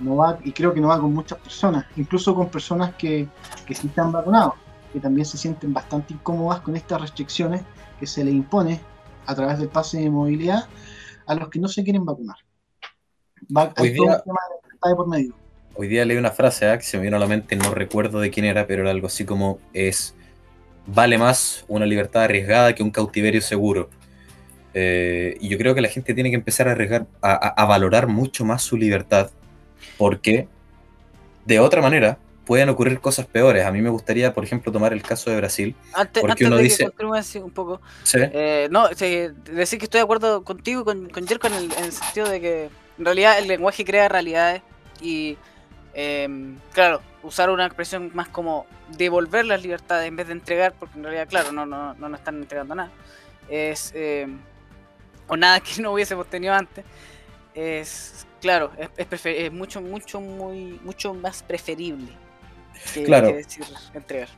no, va, y creo que no va con muchas personas, incluso con personas que, que sí están vacunados que también se sienten bastante incómodas con estas restricciones que se le impone a través del pase de movilidad a los que no se quieren vacunar. hoy, día, por medio. hoy día leí una frase ¿eh? que se me vino a la mente, no recuerdo de quién era, pero era algo así como es vale más una libertad arriesgada que un cautiverio seguro. Eh, y yo creo que la gente tiene que empezar a arriesgar, a, valorar mucho más su libertad, porque de otra manera pueden ocurrir cosas peores. A mí me gustaría, por ejemplo, tomar el caso de Brasil. Antes, porque uno de dice, que un poco, eh, no, decir que estoy de acuerdo contigo, con, con Jerko, en el, en el sentido de que en realidad el lenguaje crea realidades y, em, claro, usar una expresión más como devolver las libertades en vez de entregar, porque en realidad, claro, no, no, no nos están entregando nada. Es, em, o nada que no hubiésemos tenido antes. Es, claro, es, es, mucho, mucho, muy, mucho más preferible que, claro. decir entregar.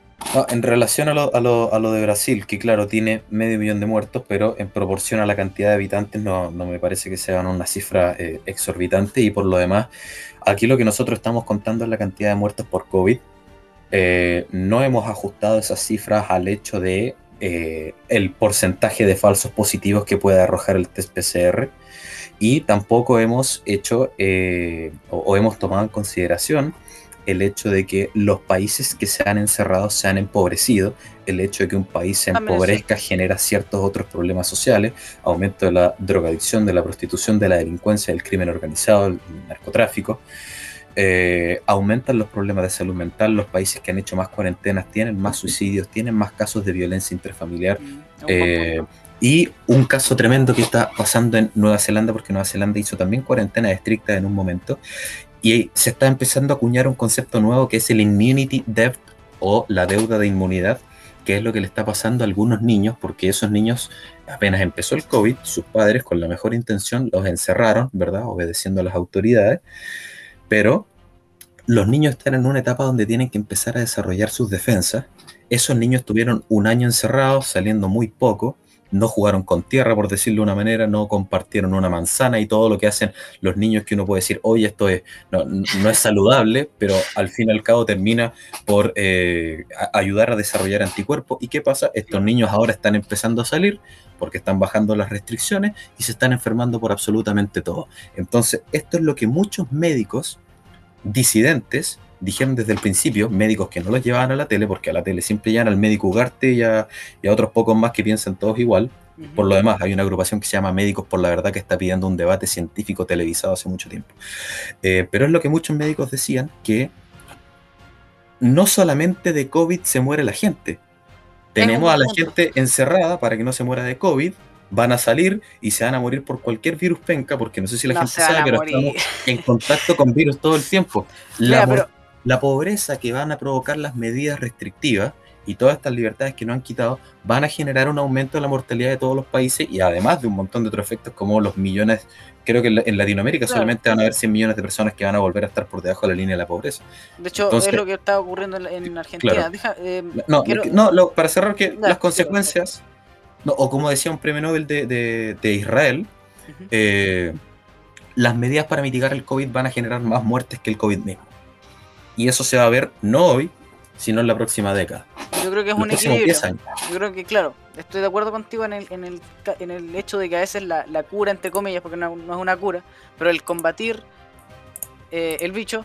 en relación a lo, a, lo, a lo, de Brasil, que claro, tiene medio millón de muertos, pero en proporción a la cantidad de habitantes no, no me parece que sea una cifra eh, exorbitante y por lo demás, aquí lo que nosotros estamos contando es la cantidad de muertos por COVID. Eh, no hemos ajustado esas cifras al hecho de eh, el porcentaje de falsos positivos que puede arrojar el test PCR y tampoco hemos hecho o hemos tomado en consideración el hecho de que los países que se han encerrado se han empobrecido, el hecho de que un país se empobrezca genera ciertos otros problemas sociales, aumento de la drogadicción, de la prostitución, de la delincuencia, del crimen organizado, el narcotráfico. Eh, aumentan los problemas de salud mental, los países que han hecho más cuarentenas tienen más suicidios, tienen más casos de violencia intrafamiliar. Mm, eh, y un caso tremendo que está pasando en Nueva Zelanda, porque Nueva Zelanda hizo también cuarentena estricta en un momento, y se está empezando a acuñar un concepto nuevo que es el immunity debt o la deuda de inmunidad, que es lo que le está pasando a algunos niños, porque esos niños apenas empezó el COVID, sus padres con la mejor intención los encerraron, ¿verdad? Obedeciendo a las autoridades, pero los niños están en una etapa donde tienen que empezar a desarrollar sus defensas. Esos niños tuvieron un año encerrados, saliendo muy poco, no jugaron con tierra, por decirlo de una manera, no compartieron una manzana y todo lo que hacen los niños que uno puede decir, oye, esto es, no, es saludable, pero al fin y al cabo termina por eh, ayudar a desarrollar anticuerpos. ¿Y qué pasa? Estos niños ahora están empezando a salir porque están bajando las restricciones y se están enfermando por absolutamente todo. Entonces, esto es lo que muchos médicos disidentes dijeron desde el principio, médicos que no los llevaban a la tele, porque a la tele siempre llevan al médico Ugarte y a, otros pocos más que piensan todos igual. Por lo demás, hay una agrupación que se llama Médicos por la Verdad que está pidiendo un debate científico televisado hace mucho tiempo. Eh, pero es lo que muchos médicos decían, que no solamente de COVID se muere la gente. Tenemos a la gente encerrada para que no se muera de COVID, van a salir y se van a morir por cualquier virus penca, porque no sé si la gente sabe, pero estamos en contacto con virus todo el tiempo. La, la pobreza que van a provocar las medidas restrictivas y todas estas libertades que no han quitado van a generar un aumento de la mortalidad de todos los países y además de un montón de otros efectos como los millones, creo que en Latinoamérica solamente van a haber 100 millones de personas que van a volver a estar por debajo de la línea de la pobreza. De hecho, es lo que está ocurriendo en Argentina. Eh, no, para cerrar que las consecuencias, o como decía un premio Nobel de, Israel, eh, las medidas para mitigar el COVID van a generar más muertes que el COVID mismo y eso se va a ver no hoy, sino en la próxima década. Yo creo que es un equilibrio. Yo creo que, claro, estoy de acuerdo contigo en el, en el, en el hecho de que a veces la, la cura, entre comillas, porque no, es una cura, pero el combatir eh, el bicho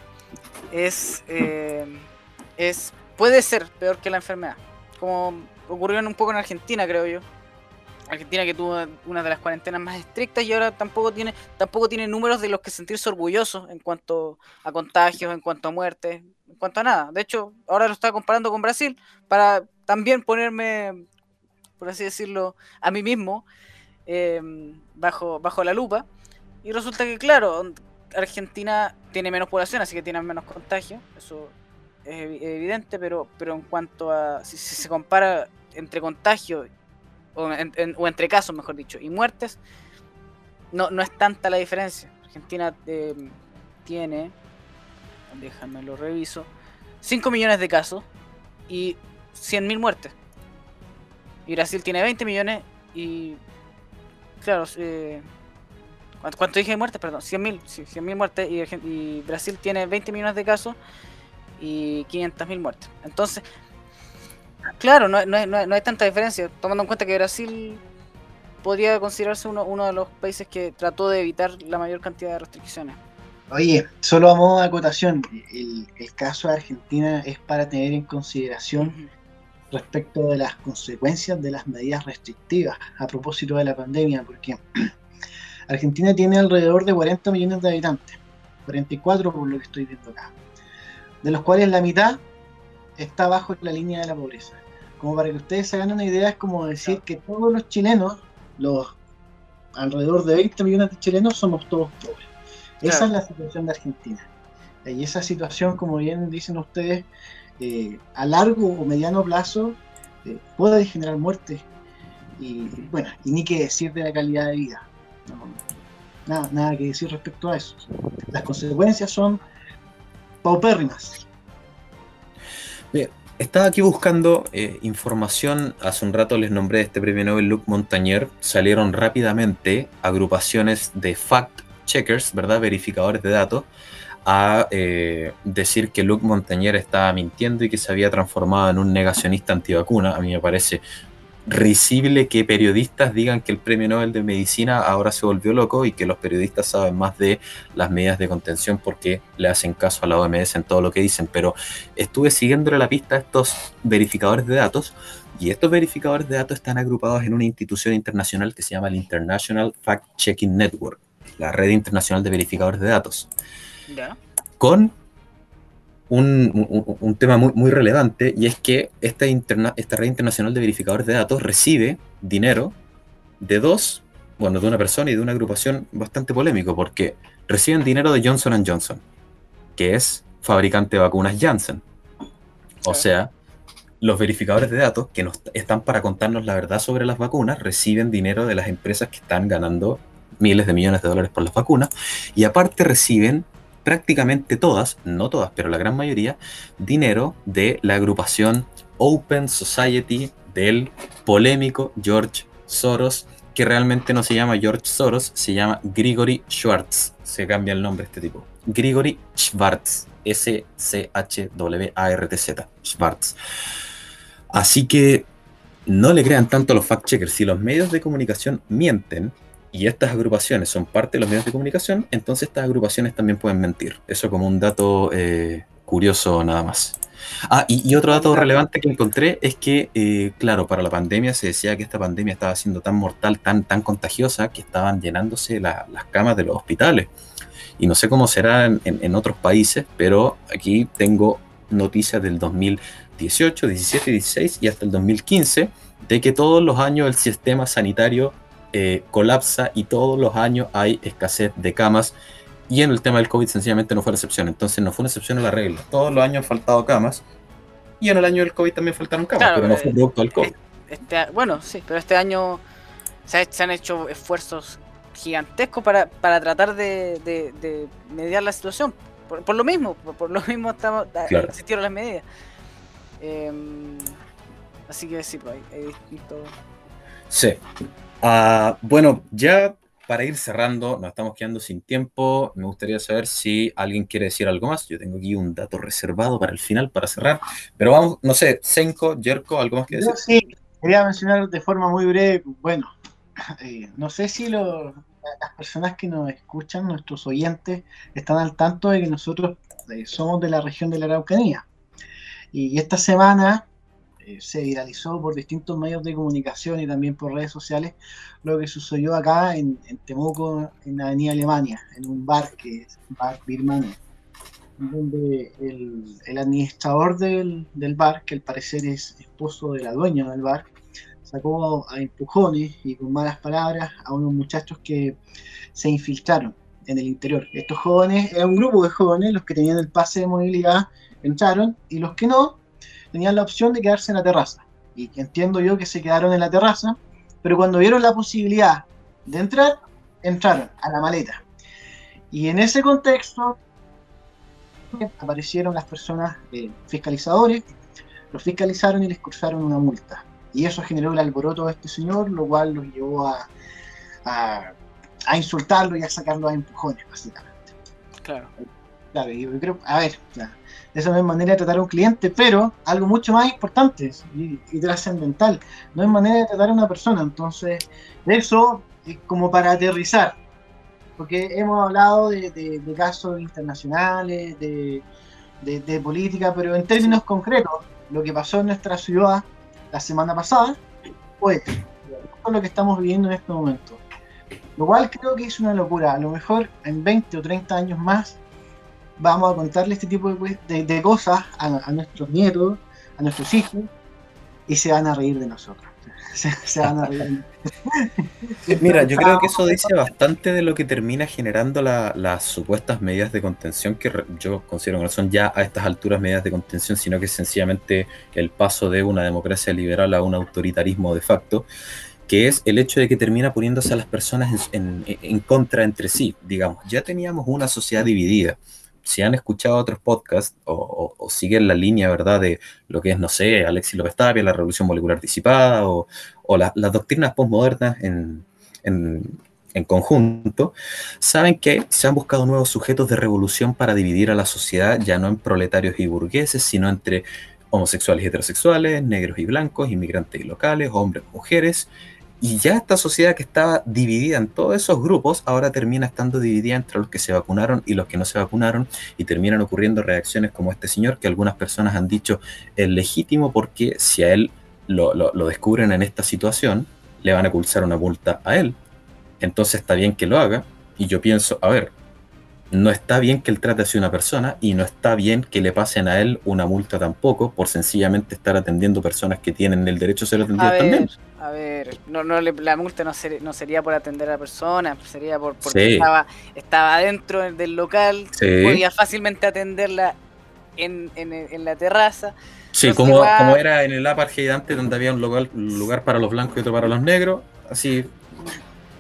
es, eh, es puede ser peor que la enfermedad. Como ocurrió un poco en Argentina, creo yo. Argentina que tuvo una de las cuarentenas más estrictas y ahora tampoco tiene tampoco tiene números de los que sentirse orgullosos en cuanto a contagios, en cuanto a muertes, en cuanto a nada. De hecho, ahora lo está comparando con Brasil para también ponerme, por así decirlo, a mí mismo em, bajo, bajo la lupa. Y resulta que, claro, Argentina tiene menos población, así que tiene menos contagios. Eso es evidente, pero, pero en cuanto a si, si se compara entre contagios o, entre casos, mejor dicho, y muertes, no, no es tanta la diferencia. Argentina eh, tiene, déjame lo reviso, 5 millones de casos y 100.000 muertes. Y Brasil tiene 20 millones y, claro, eh, ¿cuánto, dije de muertes? Perdón, 100.000 sí, 100 muertes y, y Brasil tiene 20 millones de casos y 500.000 muertes. Entonces, Claro, no, hay tanta diferencia, tomando en cuenta que Brasil podría considerarse uno, de los países que trató de evitar la mayor cantidad de restricciones. Oye, solo a modo de acotación, el, caso de Argentina es para tener en consideración respecto de las consecuencias de las medidas restrictivas a propósito de la pandemia, porque <clears throat> Argentina tiene alrededor de 40 millones de habitantes, 44 por lo que estoy viendo acá, de los cuales la mitad está bajo la línea de la pobreza. Como para que ustedes se hagan una idea, es como decir que todos los chilenos, los alrededor de 20 millones de chilenos, somos todos pobres. Esa es la situación de Argentina. Y esa situación, como bien dicen ustedes, eh, a largo o mediano plazo eh, puede generar muerte. Y bueno, y ni que decir de la calidad de vida. nada, nada que decir respecto a eso. Las consecuencias son paupérrimas. Bien, estaba aquí buscando eh, información. Hace un rato les nombré este premio Nobel Luc Montagnier. Salieron rápidamente agrupaciones de fact checkers, ¿verdad? Verificadores de datos, a eh, decir que Luc Montagnier estaba mintiendo y que se había transformado en un negacionista antivacuna. A mí me parece risible que periodistas digan que el premio Nobel de Medicina ahora se volvió loco y que los periodistas saben más de las medidas de contención porque le hacen caso a la OMS en todo lo que dicen. Pero estuve siguiéndole la pista a estos verificadores de datos y estos verificadores de datos están agrupados en una institución internacional que se llama el International Fact Checking Network, la red internacional de verificadores de datos. Con un, tema muy, muy, relevante y es que esta, interna, esta red internacional de verificadores de datos recibe dinero de dos, bueno, de una persona y de una agrupación bastante polémico porque reciben dinero de Johnson Johnson, que es fabricante de vacunas Janssen. O sea, los verificadores de datos que nos están para contarnos la verdad sobre las vacunas reciben dinero de las empresas que están ganando miles de millones de dólares por las vacunas y aparte reciben prácticamente todas, no todas, pero la gran mayoría, dinero de la agrupación Open Society del polémico George Soros, que realmente no se llama George Soros, se llama Grigory Schwartz. Se cambia el nombre este tipo. Grigory Schwartz. S-C-H-W-A-R-T-Z. Schwartz. Así que no le crean tanto a los fact-checkers. Si los medios de comunicación mienten, y estas agrupaciones son parte de los medios de comunicación, entonces estas agrupaciones también pueden mentir. Eso como un dato eh, curioso nada más. Ah, y, otro dato relevante que encontré es que, eh, claro, para la pandemia se decía que esta pandemia estaba siendo tan mortal, tan, tan contagiosa, que estaban llenándose las camas de los hospitales. Y no sé cómo será en, en otros países, pero aquí tengo noticias del 2018, 17, 16 y hasta el 2015 de que todos los años el sistema sanitario eh, colapsa y todos los años hay escasez de camas. Y en el tema del COVID sencillamente no fue la excepción. Entonces no fue una excepción a la regla. Todos los años han faltado camas. Y en el año del COVID también faltaron camas, pero no fue eh, producto del COVID. Este, bueno, sí, pero este año se, han hecho esfuerzos gigantescos para, tratar de, mediar la situación. Por, lo mismo, por, lo mismo estamos, existieron las medidas. Em, así que sí, pues hay, distintos. Sí. Ah, bueno, ya para ir cerrando, nos estamos quedando sin tiempo. Me gustaría saber si alguien quiere decir algo más. Yo tengo aquí un dato reservado para el final, para cerrar. Pero vamos, no sé, Senko, Jerko, ¿algo más que decir? sí, quería mencionar de forma muy breve. Bueno, <laughs> eh, no sé si las personas que nos escuchan, nuestros oyentes, están al tanto de que nosotros eh, somos de la región de la Araucanía. y esta semana eh, se viralizó por distintos medios de comunicación y también por redes sociales lo que sucedió acá en, Temuco, en la Avenida Alemania, en un bar que es Bar Birmania, donde el, administrador del, bar, que al parecer es esposo de la dueña del bar, sacó a empujones y con malas palabras a unos muchachos que se infiltraron en el interior. Estos jóvenes, era un grupo de jóvenes, los que tenían el pase de movilidad entraron y los que no tenían la opción de quedarse en la terraza. Y entiendo yo que se quedaron en la terraza, pero cuando vieron la posibilidad de entrar, entraron a la maleta. Y en ese contexto aparecieron las personas eh, fiscalizadores, los fiscalizaron y les cursaron una multa. Y eso generó el alboroto de este señor, lo cual los llevó a, a, insultarlo y a sacarlo a empujones, básicamente. Claro. Claro, yo creo, a ver, claro esa no es manera de tratar a un cliente, pero algo mucho más importante y, trascendental, no es manera de tratar a una persona. Entonces, eso es como para aterrizar, porque hemos hablado de, casos internacionales, de, política, pero en términos concretos, lo que pasó en nuestra ciudad la semana pasada, con lo que estamos viviendo en este momento. Lo cual creo que es una locura. A lo mejor en 20 o 30 años más vamos a contarle este tipo de, de, cosas a, nuestros nietos, a nuestros hijos, y se van a reír de nosotros. <laughs> Se, van a reír. Mira, yo creo que eso dice bastante de lo que termina generando las supuestas medidas de contención, que yo considero que no son ya a estas alturas medidas de contención, sino que es sencillamente el paso de una democracia liberal a un autoritarismo de facto que es el hecho de que termina poniéndose a las personas en, contra entre sí, digamos. Ya teníamos una sociedad dividida. Si han escuchado otros podcasts o, siguen la línea, ¿verdad?, de lo que es, no sé, Alexis López Tapia, la revolución molecular disipada o, las doctrinas postmodernas en, en conjunto, saben que se han buscado nuevos sujetos de revolución para dividir a la sociedad, ya no en proletarios y burgueses, sino entre homosexuales y heterosexuales, negros y blancos, inmigrantes y locales, hombres y mujeres, y ya esta sociedad que estaba dividida en todos esos grupos, ahora termina estando dividida entre los que se vacunaron y los que no se vacunaron, y terminan ocurriendo reacciones como este señor, que algunas personas han dicho es legítimo porque si a él lo, lo, descubren en esta situación, le van a pulsar una multa a él. Entonces está bien que lo haga, y yo pienso, a ver, no está bien que él trate así a una persona y no está bien que le pasen a él una multa tampoco por sencillamente estar atendiendo personas que tienen el derecho a ser atendidas también. A ver, no, no, la multa no, no, sería por atender a la persona, sería por, porque estaba, estaba dentro del local, podía fácilmente atenderla en, en, la terraza. Sí, como, como era en el apartheid antes, donde había un lugar, un lugar para los blancos y otro para los negros, así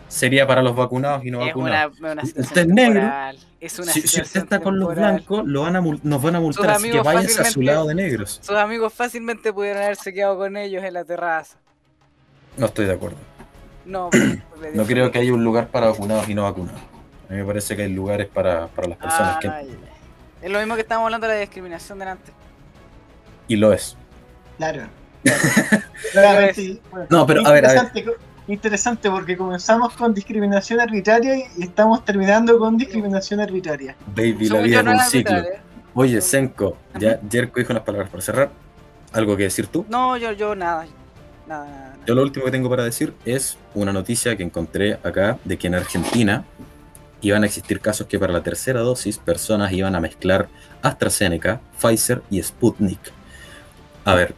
sería para los vacunados y no vacunados. usted es negro. si, usted está con los blancos, lo van a, nos van a multar, así que váyase a su lado de negros. Sus amigos fácilmente pudieron haberse quedado con ellos en la terraza. No estoy de acuerdo. No, <clears throat> no creo que haya un lugar para vacunados y no vacunados. A mí me parece que hay lugares para, para las personas que. Es lo mismo que estábamos hablando de la discriminación delante. Y lo es. Claro. <laughs> claro. sí. No, pero a ver, a ver interesante porque comenzamos con discriminación arbitraria y estamos terminando con discriminación arbitraria. Baby, la vida es un ciclo. Oye, Senko, ya Jerko dijo unas palabras para cerrar. ¿Algo que decir tú? No, yo, yo nada. Yo lo último que tengo para decir es una noticia que encontré acá de que en Argentina iban a existir casos que para la tercera dosis personas iban a mezclar AstraZeneca, Pfizer y Sputnik. A ver,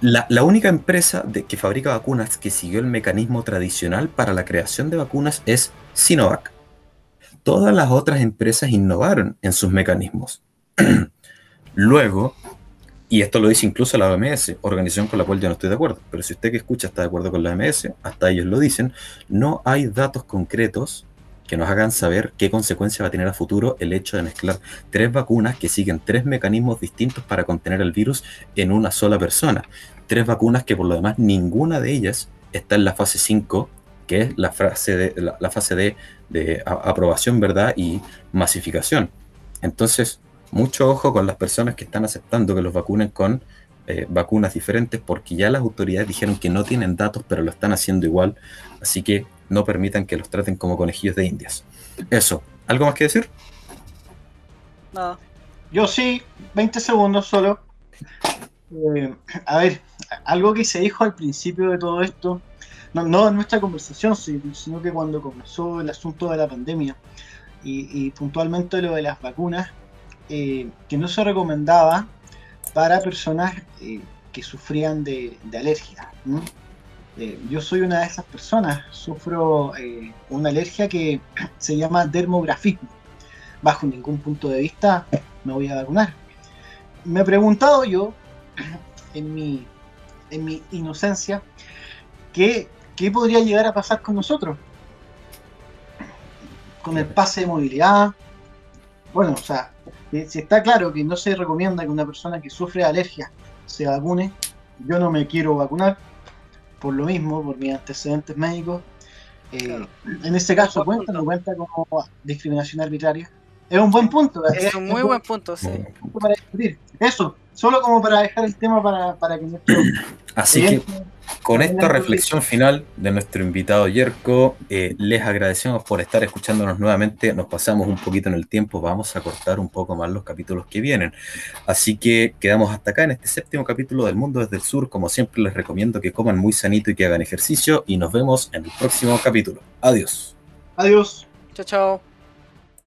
la, única empresa de, que fabrica vacunas que siguió el mecanismo tradicional para la creación de vacunas es Sinovac. Todas las otras empresas innovaron en sus mecanismos. <clears throat> Luego, y esto lo dice incluso la OMS, organización con la cual yo no estoy de acuerdo, pero si usted que escucha está de acuerdo con la OMS, hasta ellos lo dicen, no hay datos concretos que nos hagan saber qué consecuencia va a tener a futuro el hecho de mezclar tres vacunas que siguen tres mecanismos distintos para contener el virus en una sola persona. Tres vacunas que por lo demás ninguna de ellas está en la fase 5, que es la, fase de, la, fase de, de, aprobación ¿verdad? y masificación. Entonces, mucho ojo con las personas que están aceptando que los vacunen con eh, vacunas diferentes, porque ya las autoridades dijeron que no tienen datos, pero lo están haciendo igual. Así que no permitan que los traten como conejillos de indias. Eso, ¿algo más que decir? No. Yo sí, 20 segundos solo. Eh, a ver, algo que se dijo al principio de todo esto, no, en nuestra conversación, sino que cuando comenzó el asunto de la pandemia y, puntualmente lo de las vacunas, eh, que no se recomendaba para personas eh, que sufrían de, alergia. Eh, yo soy una de esas personas, sufro una alergia que <clears throat> se llama dermografismo. Bajo ningún punto de vista me voy a vacunar. Me he preguntado yo, <clears throat> en mi, en mi inocencia, ¿qué, ¿qué podría llegar a pasar con nosotros? Con el pase de movilidad. Bueno, o sea, si está claro que no se recomienda que una persona que sufre alergia se vacune, yo no me quiero vacunar por lo mismo, por mis antecedentes médicos. Eh, en este caso, ¿cuenta no cuenta como discriminación arbitraria? Es un buen punto. Es, un muy buen punto, sí. Para discutir. Eso, solo como para dejar el tema para, para que nuestro Así que con esta reflexión final de nuestro invitado Yerko, eh, les agradecemos por estar escuchándonos nuevamente. Nos pasamos un poquito en el tiempo, vamos a cortar un poco más los capítulos que vienen. Así que quedamos hasta acá en este séptimo capítulo del Mundo desde el Sur. Como siempre, les recomiendo que coman muy sanito y que hagan ejercicio. Y nos vemos en el próximo capítulo. Adiós. Adiós. Chao, chao.